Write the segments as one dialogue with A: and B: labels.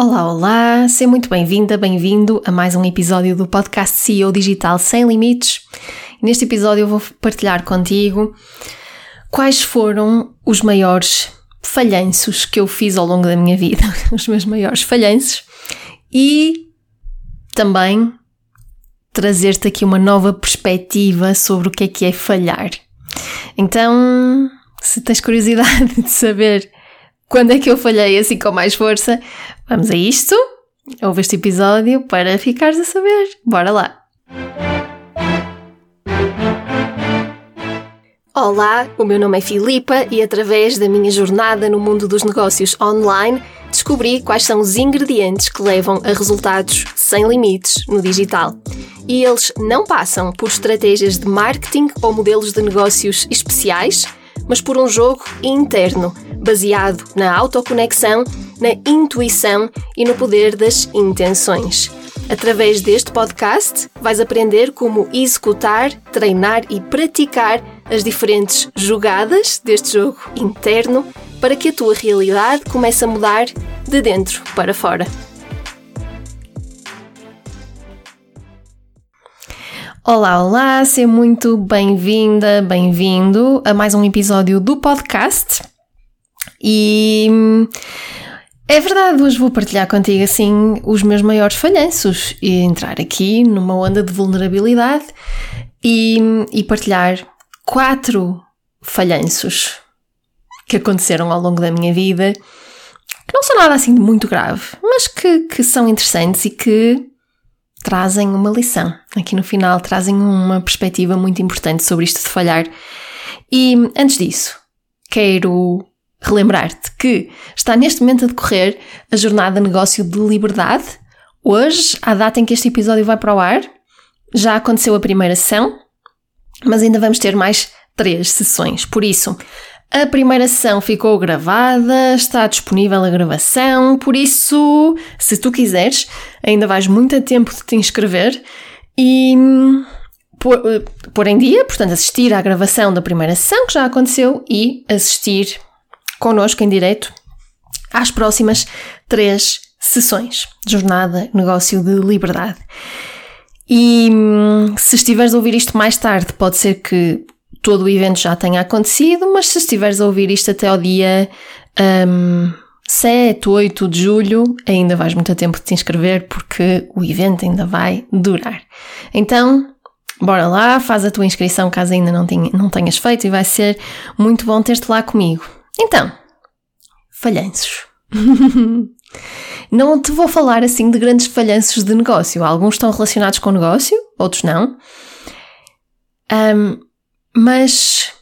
A: Olá, olá, seja muito bem-vinda, bem-vindo a mais um episódio do podcast CEO Digital Sem Limites. Neste episódio eu vou partilhar contigo quais foram os maiores falhanços que eu fiz ao longo da minha vida, os meus maiores falhanços, e também trazer-te aqui uma nova perspectiva sobre o que é que é falhar. Então, se tens curiosidade de saber quando é que eu falhei assim com mais força, vamos a isto. Ouve este episódio para ficares a saber. Bora lá! Olá, o meu nome é Filipa e através da minha jornada no mundo dos negócios online descobri quais são os ingredientes que levam a resultados sem limites no digital. E eles não passam por estratégias de marketing ou modelos de negócios especiais, mas por um jogo interno, baseado na autoconexão, na intuição e no poder das intenções. Através deste podcast, vais aprender como executar, treinar e praticar as diferentes jogadas deste jogo interno para que a tua realidade comece a mudar de dentro para fora. Olá, olá, seja muito bem-vinda, bem-vindo a mais um episódio do podcast. E é verdade, hoje vou partilhar contigo assim os meus maiores falhanços e entrar aqui numa onda de vulnerabilidade e, e partilhar quatro falhanços que aconteceram ao longo da minha vida, que não são nada assim muito grave, mas que, que são interessantes e que trazem uma lição. Aqui no final trazem uma perspectiva muito importante sobre isto de falhar. E antes disso, quero relembrar-te que está neste momento a decorrer a jornada Negócio de Liberdade. Hoje, à data em que este episódio vai para o ar, já aconteceu a primeira sessão, mas ainda vamos ter mais três sessões. Por isso, a primeira sessão ficou gravada, está disponível a gravação, por isso, se tu quiseres, ainda vais muito a tempo de te inscrever e pôr, pôr em dia, portanto, assistir à gravação da primeira sessão que já aconteceu e assistir connosco em direto às próximas três sessões. Jornada Negócio de Liberdade. E se estiveres a ouvir isto mais tarde, pode ser que todo o evento já tenha acontecido, mas se estiveres a ouvir isto até ao dia um, 7, 8 de julho, ainda vais muito a tempo de te inscrever porque o evento ainda vai durar. Então, bora lá, faz a tua inscrição caso ainda não, não tenhas feito e vai ser muito bom ter-te lá comigo. Então, falhanços. não te vou falar assim de grandes falhanços de negócio. Alguns estão relacionados com o negócio, outros não. Um, mas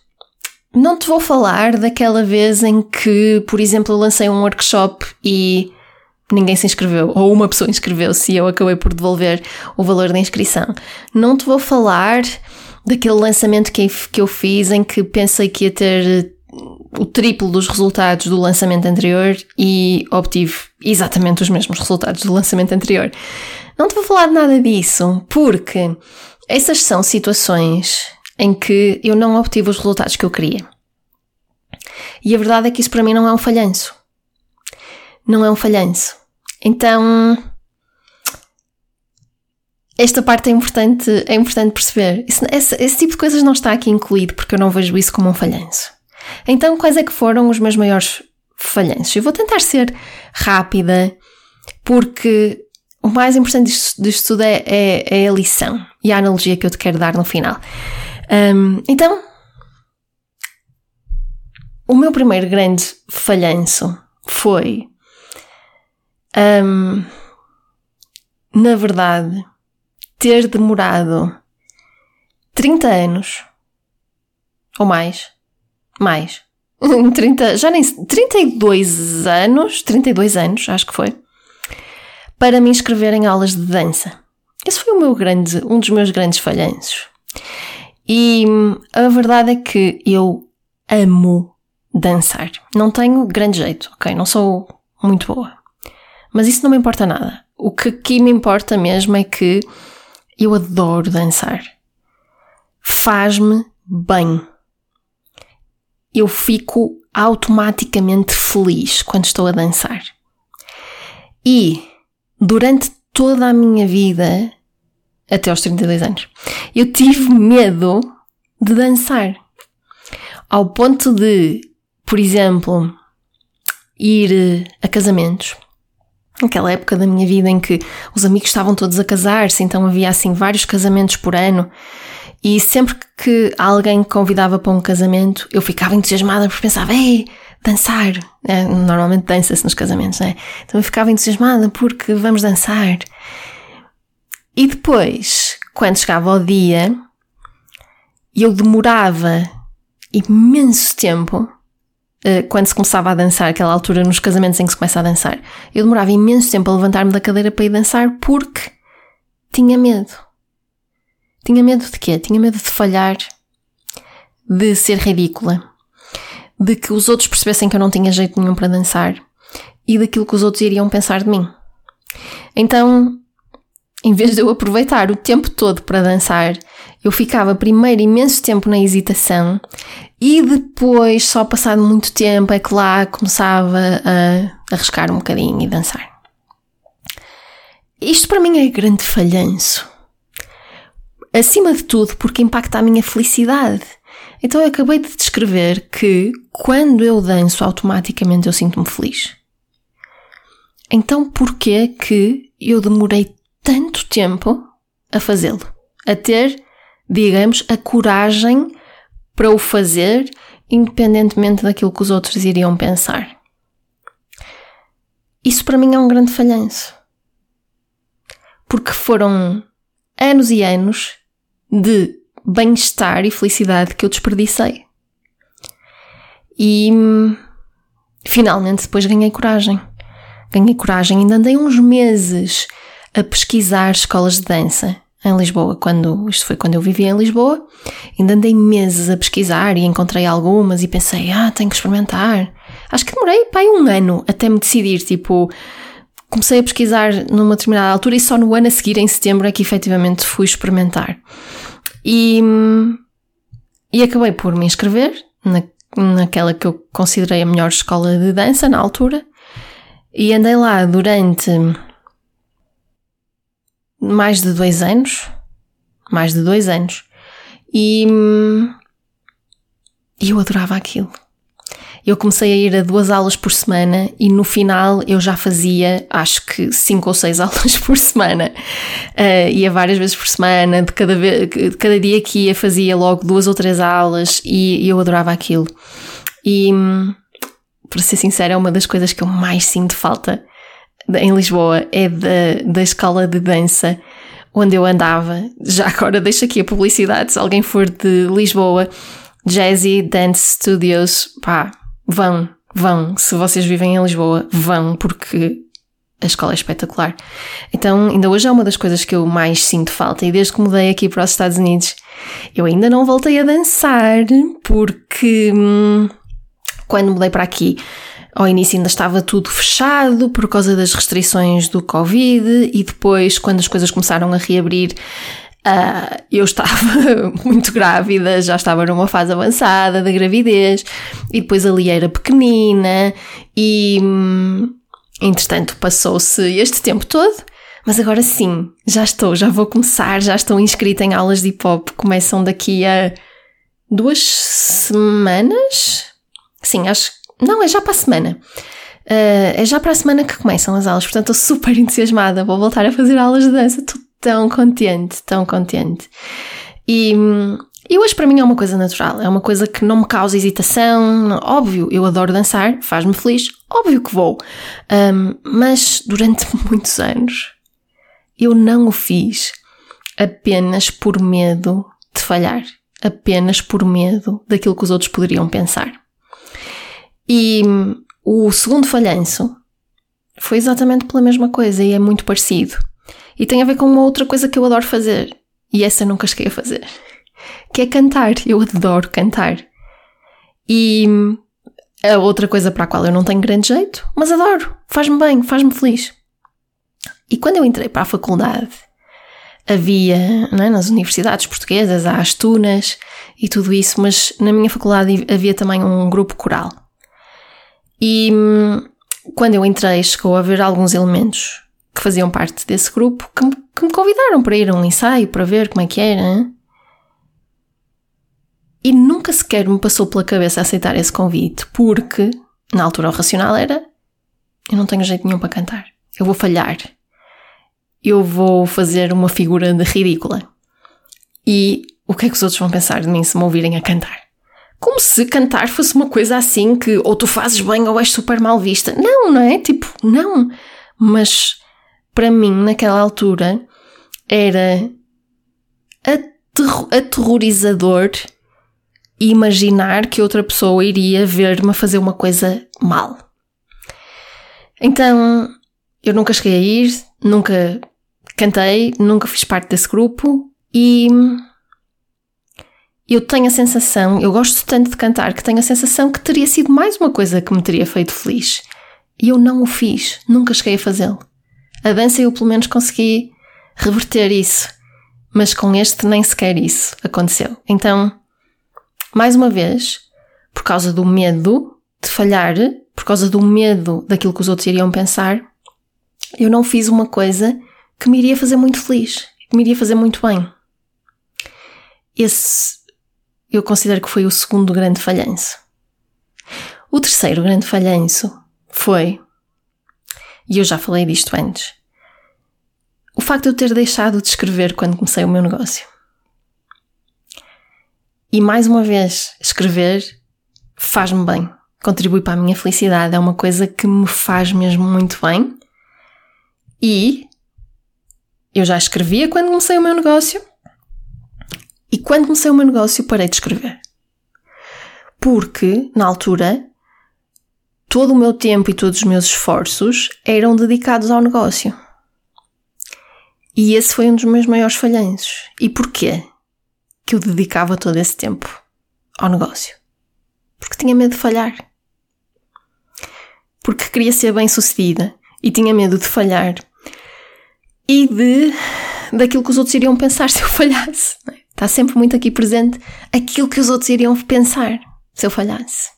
A: não te vou falar daquela vez em que, por exemplo, lancei um workshop e ninguém se inscreveu, ou uma pessoa inscreveu-se e eu acabei por devolver o valor da inscrição. Não te vou falar daquele lançamento que eu fiz em que pensei que ia ter o triplo dos resultados do lançamento anterior e obtive exatamente os mesmos resultados do lançamento anterior. Não te vou falar de nada disso, porque essas são situações em que eu não obtive os resultados que eu queria. E a verdade é que isso para mim não é um falhanço. Não é um falhanço. Então, esta parte é importante, é importante perceber. Isso, esse, esse tipo de coisas não está aqui incluído porque eu não vejo isso como um falhanço. Então, quais é que foram os meus maiores falhanços? Eu vou tentar ser rápida, porque o mais importante disto, disto tudo é, é, é, a lição e a analogia que eu te quero dar no final. Um, então, o meu primeiro grande falhanço foi, um, na verdade, ter demorado 30 anos ou mais mais. 30, já nem 32 anos, 32 anos, acho que foi, para me inscrever em aulas de dança. Esse foi o meu grande, um dos meus grandes falhanços. E a verdade é que eu amo dançar. Não tenho grande jeito, ok? Não sou muito boa. Mas isso não me importa nada. O que aqui me importa mesmo é que eu adoro dançar. Faz-me bem eu fico automaticamente feliz quando estou a dançar. E durante toda a minha vida, até aos 32 anos, eu tive medo de dançar. Ao ponto de, por exemplo, ir eh, a casamentos. Aquela época da minha vida em que os amigos estavam todos a casar-se, então havia assim vários casamentos por ano. E sempre que alguém convidava para um casamento, eu ficava entusiasmada porque pensava, ei, dançar. É, normalmente dança-se nos casamentos, não é? Então eu ficava entusiasmada porque vamos dançar. E depois, quando chegava o dia, eu demorava imenso tempo eh, quando se começava a dançar, aquela altura nos casamentos em que se começa a dançar, eu demorava imenso tempo a levantar-me da cadeira para ir dançar porque tinha medo. Tinha medo de quê? Tinha medo de falhar, de ser ridícula, de que os outros percebessem que eu não tinha jeito nenhum para dançar e daquilo que os outros iriam pensar de mim. Então, em vez de eu aproveitar o tempo todo para dançar, eu ficava primeiro imenso tempo na hesitação e depois, só passado muito tempo, é que lá começava a arriscar um bocadinho e dançar. Isto para mim é grande falhanço. Acima de tudo, porque impacta a minha felicidade. Então eu acabei de descrever que quando eu danço, automaticamente eu sinto-me feliz. Então porquê que eu demorei tanto tempo a fazê-lo? A ter, digamos, a coragem para o fazer, independentemente daquilo que os outros iriam pensar. Isso para mim é um grande falhanço. Porque foram anos e anos de bem-estar e felicidade que eu desperdicei. E finalmente depois ganhei coragem. Ganhei coragem, ainda andei uns meses a pesquisar escolas de dança em Lisboa, quando isto foi quando eu vivia em Lisboa, ainda andei meses a pesquisar e encontrei algumas e pensei, ah, tenho que experimentar. Acho que demorei pai um ano até me decidir, tipo, comecei a pesquisar numa determinada altura e só no ano a seguir, em setembro, é que efetivamente fui experimentar. E, e acabei por me inscrever na, naquela que eu considerei a melhor escola de dança na altura e andei lá durante mais de dois anos. Mais de dois anos. E, e eu adorava aquilo. Eu comecei a ir a duas aulas por semana e no final eu já fazia, acho que cinco ou seis aulas por semana. Uh, ia várias vezes por semana, de cada, vez, de cada dia que ia fazia logo duas ou três aulas e, eu adorava aquilo. E, para ser sincera, é uma das coisas que eu mais sinto falta em Lisboa é da, da escola de dança onde eu andava. Já agora deixo aqui a publicidade, se alguém for de Lisboa, Jazzy Dance Studios, pá, vão, vão. Se vocês vivem em Lisboa, vão, porque a escola é espetacular. Então, ainda hoje é uma das coisas que eu mais sinto falta. E desde que mudei aqui para os Estados Unidos, eu ainda não voltei a dançar, porque hum, quando mudei para aqui, ao início ainda estava tudo fechado por causa das restrições do Covid e depois, quando as coisas começaram a reabrir, uh, eu estava muito grávida, já estava numa fase avançada da gravidez e depois ali era pequenina e, hum, entretanto, passou-se este tempo todo. Mas agora sim, já estou, já vou começar, já estou inscrita em aulas de hip hop. Começam daqui a duas semanas? Sim, acho não, é já para a semana. Uh, é já para a semana que começam as aulas, portanto estou super entusiasmada. Vou voltar a fazer aulas de dança, estou tão contente, tão contente. E, e hoje para mim é uma coisa natural, é uma coisa que não me causa hesitação. Óbvio, eu adoro dançar, faz-me feliz, óbvio que vou. Um, mas durante muitos anos eu não o fiz apenas por medo de falhar, apenas por medo daquilo que os outros poderiam pensar. E o segundo falhanço foi exatamente pela mesma coisa e é muito parecido. E tem a ver com uma outra coisa que eu adoro fazer. E essa nunca cheguei a fazer. Que é cantar. Eu adoro cantar. E a outra coisa para a qual eu não tenho grande jeito, mas adoro. Faz-me bem, faz-me feliz. E quando eu entrei para a faculdade, havia é, nas universidades portuguesas, há as tunas e tudo isso, mas na minha faculdade havia também um grupo coral. E hum, quando eu entrei, chegou a haver alguns elementos que faziam parte desse grupo que me, que me convidaram para ir a um ensaio para ver como é que era. E nunca sequer me passou pela cabeça aceitar esse convite, porque na altura o racional era: eu não tenho jeito nenhum para cantar, eu vou falhar, eu vou fazer uma figura de ridícula. E o que é que os outros vão pensar de mim se me ouvirem a cantar? Como se cantar fosse uma coisa assim que ou tu fazes bem ou és super mal vista. Não, não é? Tipo, não. Mas para mim, naquela altura, era aterrorizador imaginar que outra pessoa iria ver-me fazer uma coisa mal. Então, eu nunca cheguei a ir, nunca cantei, nunca fiz parte desse grupo e eu tenho a sensação, eu gosto tanto de cantar que tenho a sensação que teria sido mais uma coisa que me teria feito feliz. E eu não o fiz, nunca cheguei a fazê-lo. A dança eu pelo menos consegui reverter isso, mas com este nem sequer isso aconteceu. Então, mais uma vez, por causa do medo de falhar, por causa do medo daquilo que os outros iriam pensar, eu não fiz uma coisa que me iria fazer muito feliz, que me iria fazer muito bem. Esse eu considero que foi o segundo grande falhanço. O terceiro grande falhanço foi e eu já falei disto antes. O facto de eu ter deixado de escrever quando comecei o meu negócio. E mais uma vez, escrever faz-me bem, contribui para a minha felicidade, é uma coisa que me faz mesmo muito bem. E eu já escrevia quando comecei o meu negócio, e quando comecei o meu negócio parei de escrever. Porque, na altura, todo o meu tempo e todos os meus esforços eram dedicados ao negócio. E esse foi um dos meus maiores falhanços. E porquê que eu dedicava todo esse tempo ao negócio? Porque tinha medo de falhar. Porque queria ser bem sucedida e tinha medo de falhar e de daquilo que os outros iriam pensar se eu falhasse. Está sempre muito aqui presente aquilo que os outros iriam pensar se eu falhasse.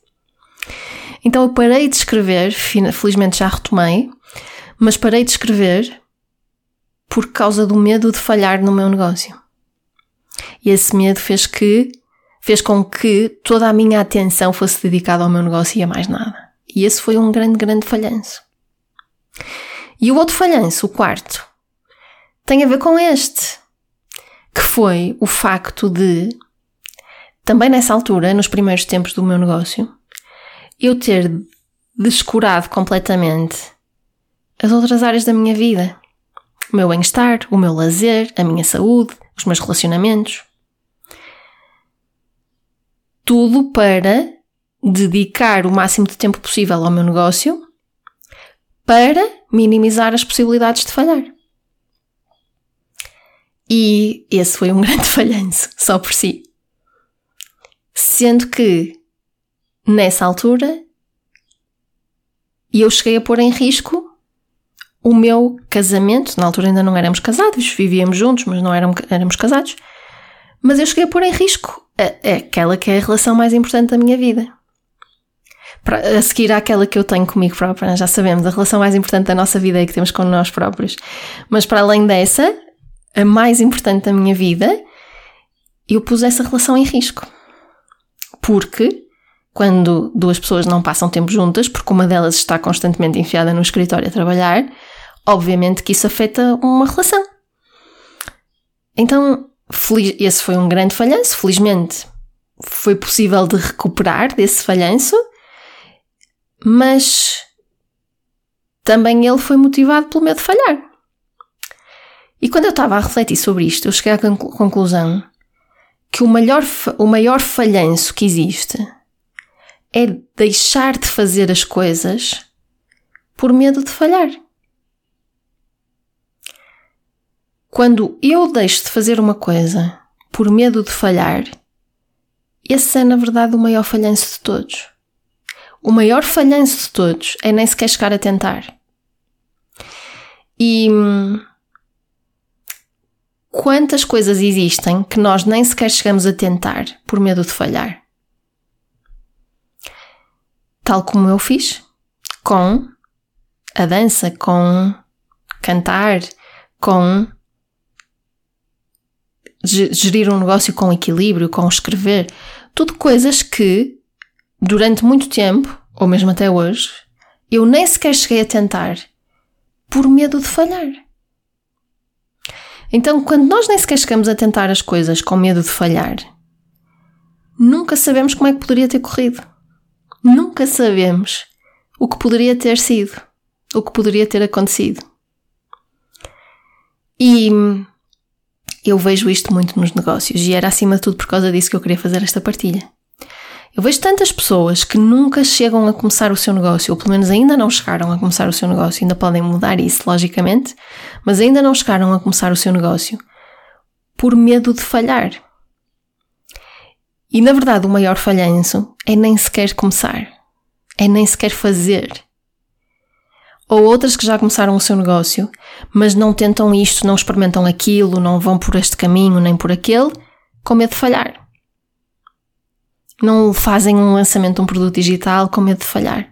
A: Então eu parei de escrever, felizmente já retomei, mas parei de escrever por causa do medo de falhar no meu negócio. E esse medo fez que fez com que toda a minha atenção fosse dedicada ao meu negócio e a mais nada. E esse foi um grande, grande falhanço. E o outro falhanço, o quarto, tem a ver com este, que foi o facto de, também nessa altura, nos primeiros tempos do meu negócio, eu ter descurado completamente as outras áreas da minha vida. O meu bem-estar, o meu lazer, a minha saúde, os meus relacionamentos. Tudo para dedicar o máximo de tempo possível ao meu negócio para minimizar as possibilidades de falhar. E esse foi um grande falhanço, só por si. Sendo que nessa altura, eu cheguei a pôr em risco o meu casamento. Na altura ainda não éramos casados, vivíamos juntos, mas não éramos, éramos casados. Mas eu cheguei a pôr em risco a, a aquela que é a relação mais importante da minha vida. Para, a seguir àquela que eu tenho comigo própria, já sabemos, a relação mais importante da nossa vida é que temos com nós próprios. Mas para além dessa, a mais importante da minha vida, eu pus essa relação em risco. Porque quando duas pessoas não passam tempo juntas, porque uma delas está constantemente enfiada no escritório a trabalhar, obviamente que isso afeta uma relação. Então, esse foi um grande falhanço. Felizmente, foi possível de recuperar desse falhanço, mas também ele foi motivado pelo medo de falhar. E quando eu estava a refletir sobre isto, eu cheguei à conclusão que o maior, o maior falhanço que existe é deixar de fazer as coisas por medo de falhar. Quando eu deixo de fazer uma coisa por medo de falhar, esse é na verdade o maior falhanço de todos. O maior falhanço de todos é nem sequer chegar a tentar. E hum, quantas coisas existem que nós nem sequer chegamos a tentar por medo de falhar? tal como eu fiz com a dança, com cantar, com gerir um negócio com equilíbrio, com escrever. Tudo coisas que, durante muito tempo, ou mesmo até hoje, eu nem sequer cheguei a tentar por medo de falhar. Então, quando nós nem sequer chegamos a tentar as coisas com medo de falhar, nunca sabemos como é que poderia ter corrido. Nunca sabemos o que poderia ter sido, o que poderia ter acontecido. E eu vejo isto muito nos negócios e era acima de tudo por causa disso que eu queria fazer esta partilha. Eu vejo tantas pessoas que nunca chegam a começar o seu negócio, ou pelo menos ainda não chegaram a começar o seu negócio, ainda podem mudar isso, logicamente, mas ainda não chegaram a começar o seu negócio por medo de falhar. E na verdade, o maior falhanço é nem sequer começar, é nem sequer fazer. Ou outras que já começaram o seu negócio, mas não tentam isto, não experimentam aquilo, não vão por este caminho nem por aquele, com medo de falhar. Não fazem um lançamento de um produto digital com medo de falhar.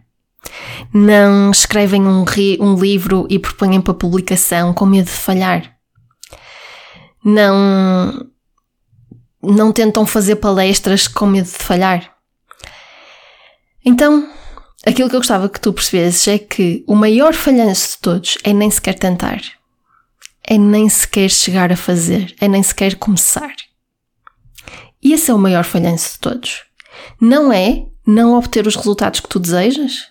A: Não escrevem um, um livro e propõem para publicação com medo de falhar. Não, não tentam fazer palestras com medo de falhar. Então, aquilo que eu gostava que tu percebesses é que o maior falhanço de todos é nem sequer tentar. É nem sequer chegar a fazer. É nem sequer começar. E esse é o maior falhanço de todos não é não obter os resultados que tu desejas?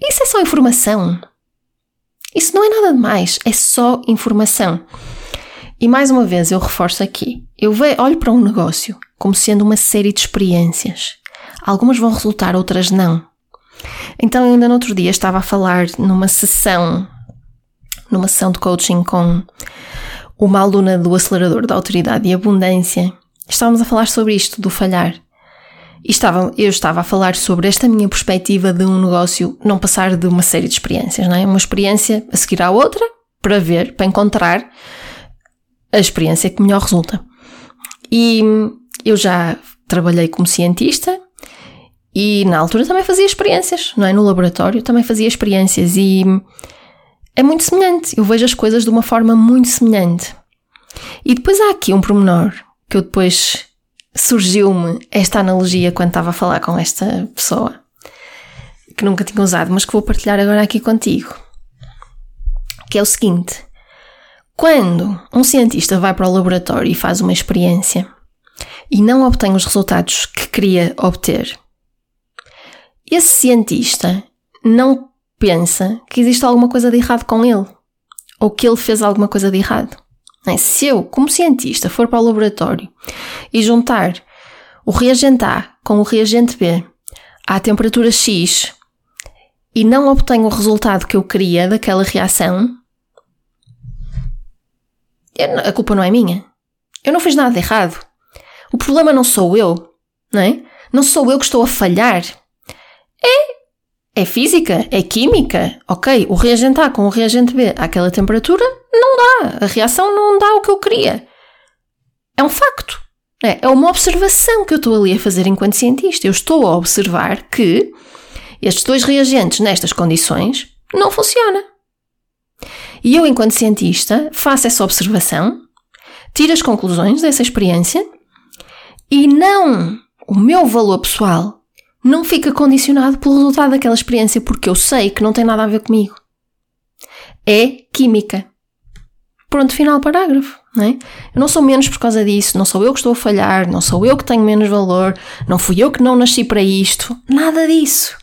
A: Isso é só informação. Isso não é nada de mais, é só informação. E mais uma vez eu reforço aqui: eu olho para um negócio como sendo uma série de experiências. Algumas vão resultar, outras não. Então, ainda no outro dia estava a falar numa sessão, numa sessão de coaching com uma aluna do acelerador da autoridade e abundância. Estávamos a falar sobre isto, do falhar. E estava, eu estava a falar sobre esta minha perspectiva de um negócio não passar de uma série de experiências, não é? Uma experiência a seguir à outra, para ver, para encontrar a experiência que melhor resulta. E eu já trabalhei como cientista e na altura também fazia experiências, não é? No laboratório também fazia experiências e é muito semelhante. Eu vejo as coisas de uma forma muito semelhante. E depois há aqui um pormenor que eu depois surgiu-me esta analogia quando estava a falar com esta pessoa, que nunca tinha usado, mas que vou partilhar agora aqui contigo. Que é o seguinte: quando um cientista vai para o laboratório e faz uma experiência e não obtém os resultados que queria obter, esse cientista não pensa que existe alguma coisa de errado com ele ou que ele fez alguma coisa de errado. É? Se eu, como cientista, for para o laboratório e juntar o reagente A com o reagente B à temperatura X e não obtenho o resultado que eu queria daquela reação, a culpa não é minha. Eu não fiz nada de errado. O problema não sou eu, não é? Não sou eu que estou a falhar. É é física, é química. Ok, o reagente A com o reagente B àquela temperatura não dá. A reação não dá o que eu queria. É um facto. É, é uma observação que eu estou ali a fazer enquanto cientista. Eu estou a observar que estes dois reagentes nestas condições não funcionam. E eu, enquanto cientista, faço essa observação, tiro as conclusões dessa experiência e não o meu valor pessoal não fica condicionado pelo resultado daquela experiência, porque eu sei que não tem nada a ver comigo. É química. Pronto, final parágrafo. Não é? Eu não sou menos por causa disso, não sou eu que estou a falhar, não sou eu que tenho menos valor, não fui eu que não nasci para isto. Nada disso.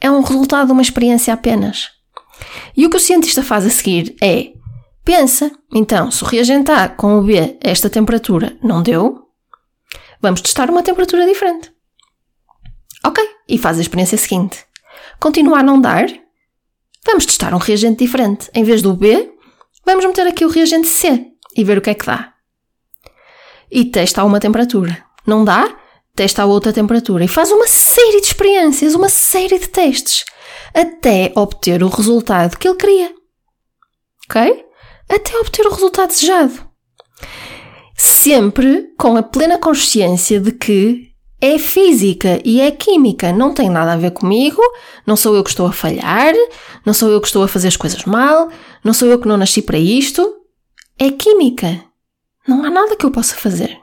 A: É um resultado de uma experiência apenas. E o que o cientista faz a seguir é: pensa, então, se o reagente A com o B esta temperatura não deu, vamos testar uma temperatura diferente. Ok, e faz a experiência seguinte. Continua a não dar? Vamos testar um reagente diferente. Em vez do B, vamos meter aqui o reagente C e ver o que é que dá. E testa a uma temperatura. Não dá? Testa a outra temperatura. E faz uma série de experiências, uma série de testes, até obter o resultado que ele queria. Ok? Até obter o resultado desejado. Sempre com a plena consciência de que é física e é química, não tem nada a ver comigo, não sou eu que estou a falhar, não sou eu que estou a fazer as coisas mal, não sou eu que não nasci para isto. É química. Não há nada que eu possa fazer.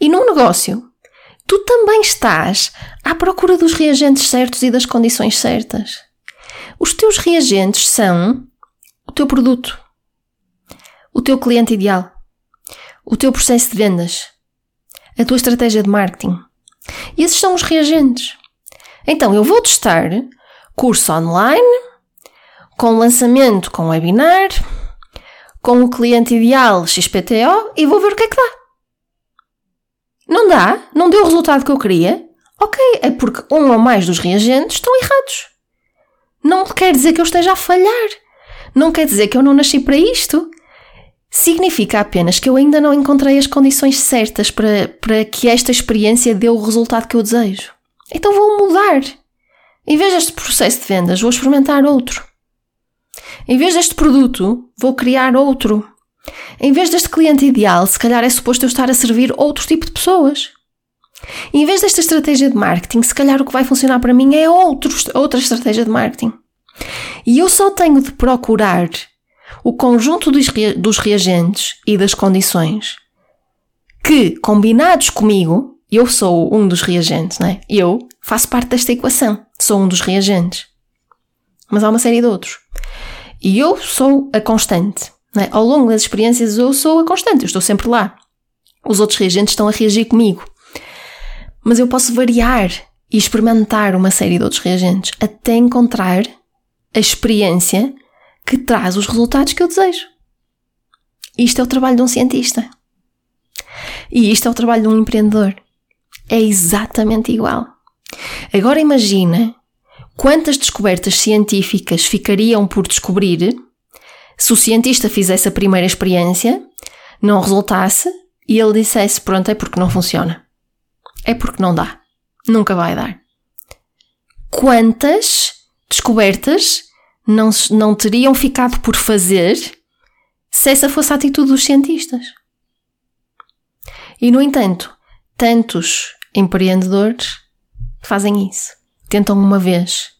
A: E num negócio, tu também estás à procura dos reagentes certos e das condições certas. Os teus reagentes são o teu produto, o teu cliente ideal, o teu processo de vendas, a tua estratégia de marketing. E esses são os reagentes. Então, eu vou testar curso online, com lançamento com webinar, com o cliente ideal XPTO e vou ver o que é que dá. Não dá? Não deu o resultado que eu queria? Ok, é porque um ou mais dos reagentes estão errados. Não quer dizer que eu esteja a falhar. Não quer dizer que eu não nasci para isto. Significa apenas que eu ainda não encontrei as condições certas para, para que esta experiência dê o resultado que eu desejo. Então vou mudar. Em vez deste processo de vendas, vou experimentar outro. Em vez deste produto, vou criar outro. Em vez deste cliente ideal, se calhar é suposto eu estar a servir outro tipo de pessoas. Em vez desta estratégia de marketing, se calhar o que vai funcionar para mim é outro, outra estratégia de marketing. E eu só tenho de procurar o conjunto dos reagentes e das condições que, combinados comigo, eu sou um dos reagentes, não é? Eu faço parte desta equação, sou um dos reagentes. Mas há uma série de outros. E eu sou a constante. É? Ao longo das experiências, eu sou a constante, eu estou sempre lá. Os outros reagentes estão a reagir comigo. Mas eu posso variar e experimentar uma série de outros reagentes até encontrar a experiência que traz os resultados que eu desejo. Isto é o trabalho de um cientista. E isto é o trabalho de um empreendedor. É exatamente igual. Agora imagina quantas descobertas científicas ficariam por descobrir se o cientista fizesse a primeira experiência, não resultasse e ele dissesse: Pronto, é porque não funciona. É porque não dá. Nunca vai dar. Quantas descobertas não, não teriam ficado por fazer se essa fosse a atitude dos cientistas. E, no entanto, tantos empreendedores fazem isso. Tentam uma vez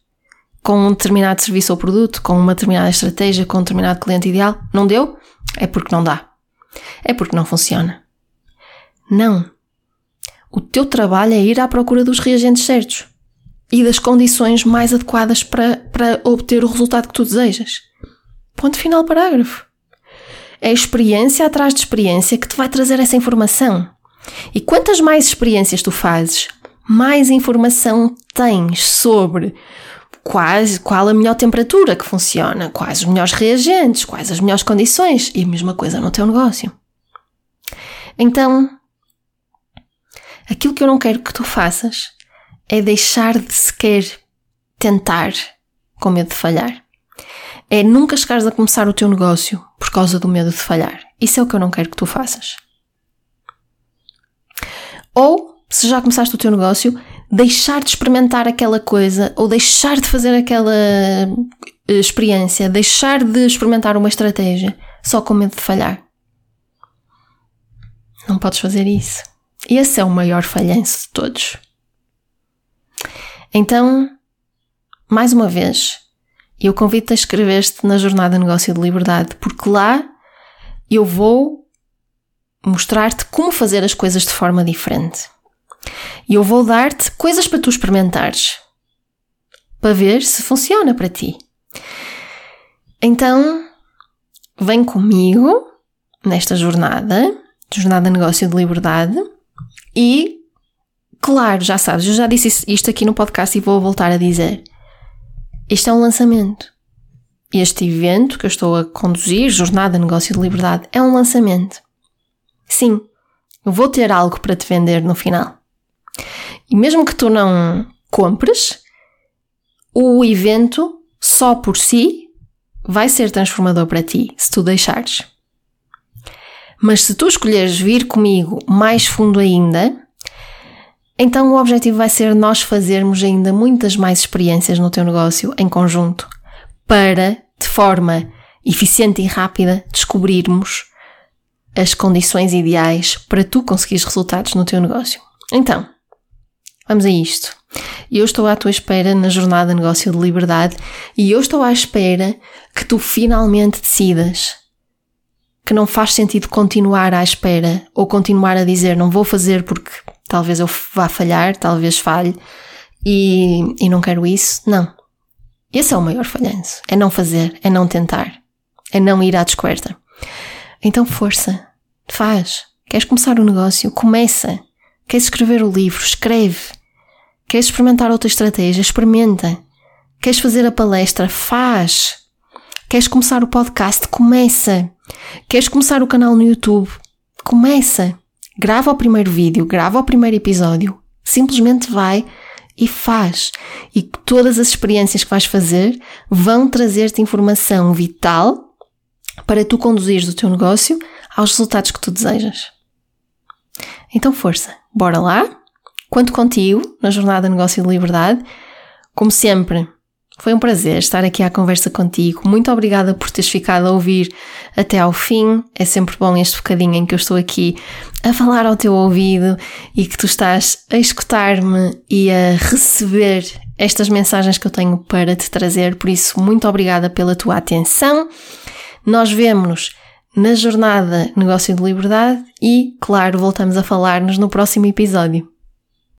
A: com um determinado serviço ou produto, com uma determinada estratégia, com um determinado cliente ideal. Não deu? É porque não dá. É porque não funciona. Não. O teu trabalho é ir à procura dos reagentes certos e das condições mais adequadas para, para obter o resultado que tu desejas. Ponto final parágrafo. É experiência atrás de experiência que te vai trazer essa informação. E quantas mais experiências tu fazes, mais informação tens sobre quais, qual a melhor temperatura que funciona, quais os melhores reagentes, quais as melhores condições e a mesma coisa no teu negócio. Então, aquilo que eu não quero que tu faças é deixar de sequer tentar com medo de falhar. É nunca chegares a começar o teu negócio por causa do medo de falhar. Isso é o que eu não quero que tu faças. Ou, se já começaste o teu negócio, deixar de experimentar aquela coisa ou deixar de fazer aquela eh, experiência, deixar de experimentar uma estratégia só com medo de falhar. Não podes fazer isso. Esse é o maior falhanço de todos. Então, mais uma vez, eu convido-te a inscrever-te na Jornada Negócio de Liberdade, porque lá eu vou mostrar-te como fazer as coisas de forma diferente. E eu vou dar-te coisas para tu experimentares, para ver se funciona para ti. Então, vem comigo nesta jornada, Jornada Negócio de Liberdade, e Claro, já sabes, eu já disse isto aqui no podcast e vou voltar a dizer. Este é um lançamento. Este evento que eu estou a conduzir, Jornada Negócio de Liberdade, é um lançamento. Sim, eu vou ter algo para te vender no final. E mesmo que tu não compres, o evento só por si vai ser transformador para ti, se tu deixares. Mas se tu escolheres vir comigo mais fundo ainda, então o objetivo vai ser nós fazermos ainda muitas mais experiências no teu negócio em conjunto para, de forma eficiente e rápida, descobrirmos as condições ideais para tu conseguires resultados no teu negócio. Então, Vamos a isto. Eu estou à tua espera na jornada Negócio de Liberdade e eu estou à espera que tu finalmente decidas que não faz sentido continuar à espera ou continuar a dizer não vou fazer porque talvez eu vá falhar, talvez falhe e, e não quero isso. Não. Esse é o maior falhanço. É não fazer, é não tentar, é não ir à descoberta. Então força, faz. Queres começar o negócio? Começa. Queres escrever o livro? Escreve. Queres experimentar outra estratégia? Experimenta. Queres fazer a palestra? Faz. Queres começar o podcast? Começa. Queres começar o canal no YouTube? Começa. Grava o primeiro vídeo, grava o primeiro episódio. Simplesmente vai e faz. E todas as experiências que vais fazer vão trazer-te informação vital para tu conduzires o teu negócio aos resultados que tu desejas. Então, força, bora lá! Conto contigo na jornada Negócio de Liberdade. Como sempre, foi um prazer estar aqui à conversa contigo. Muito obrigada por teres ficado a ouvir até ao fim. É sempre bom este bocadinho em que eu estou aqui a falar ao teu ouvido e que tu estás a escutar-me e a receber estas mensagens que eu tenho para te trazer. Por isso, muito obrigada pela tua atenção. Nós vemos-nos na jornada Negócio de Liberdade e, claro, voltamos a falar-nos no próximo episódio.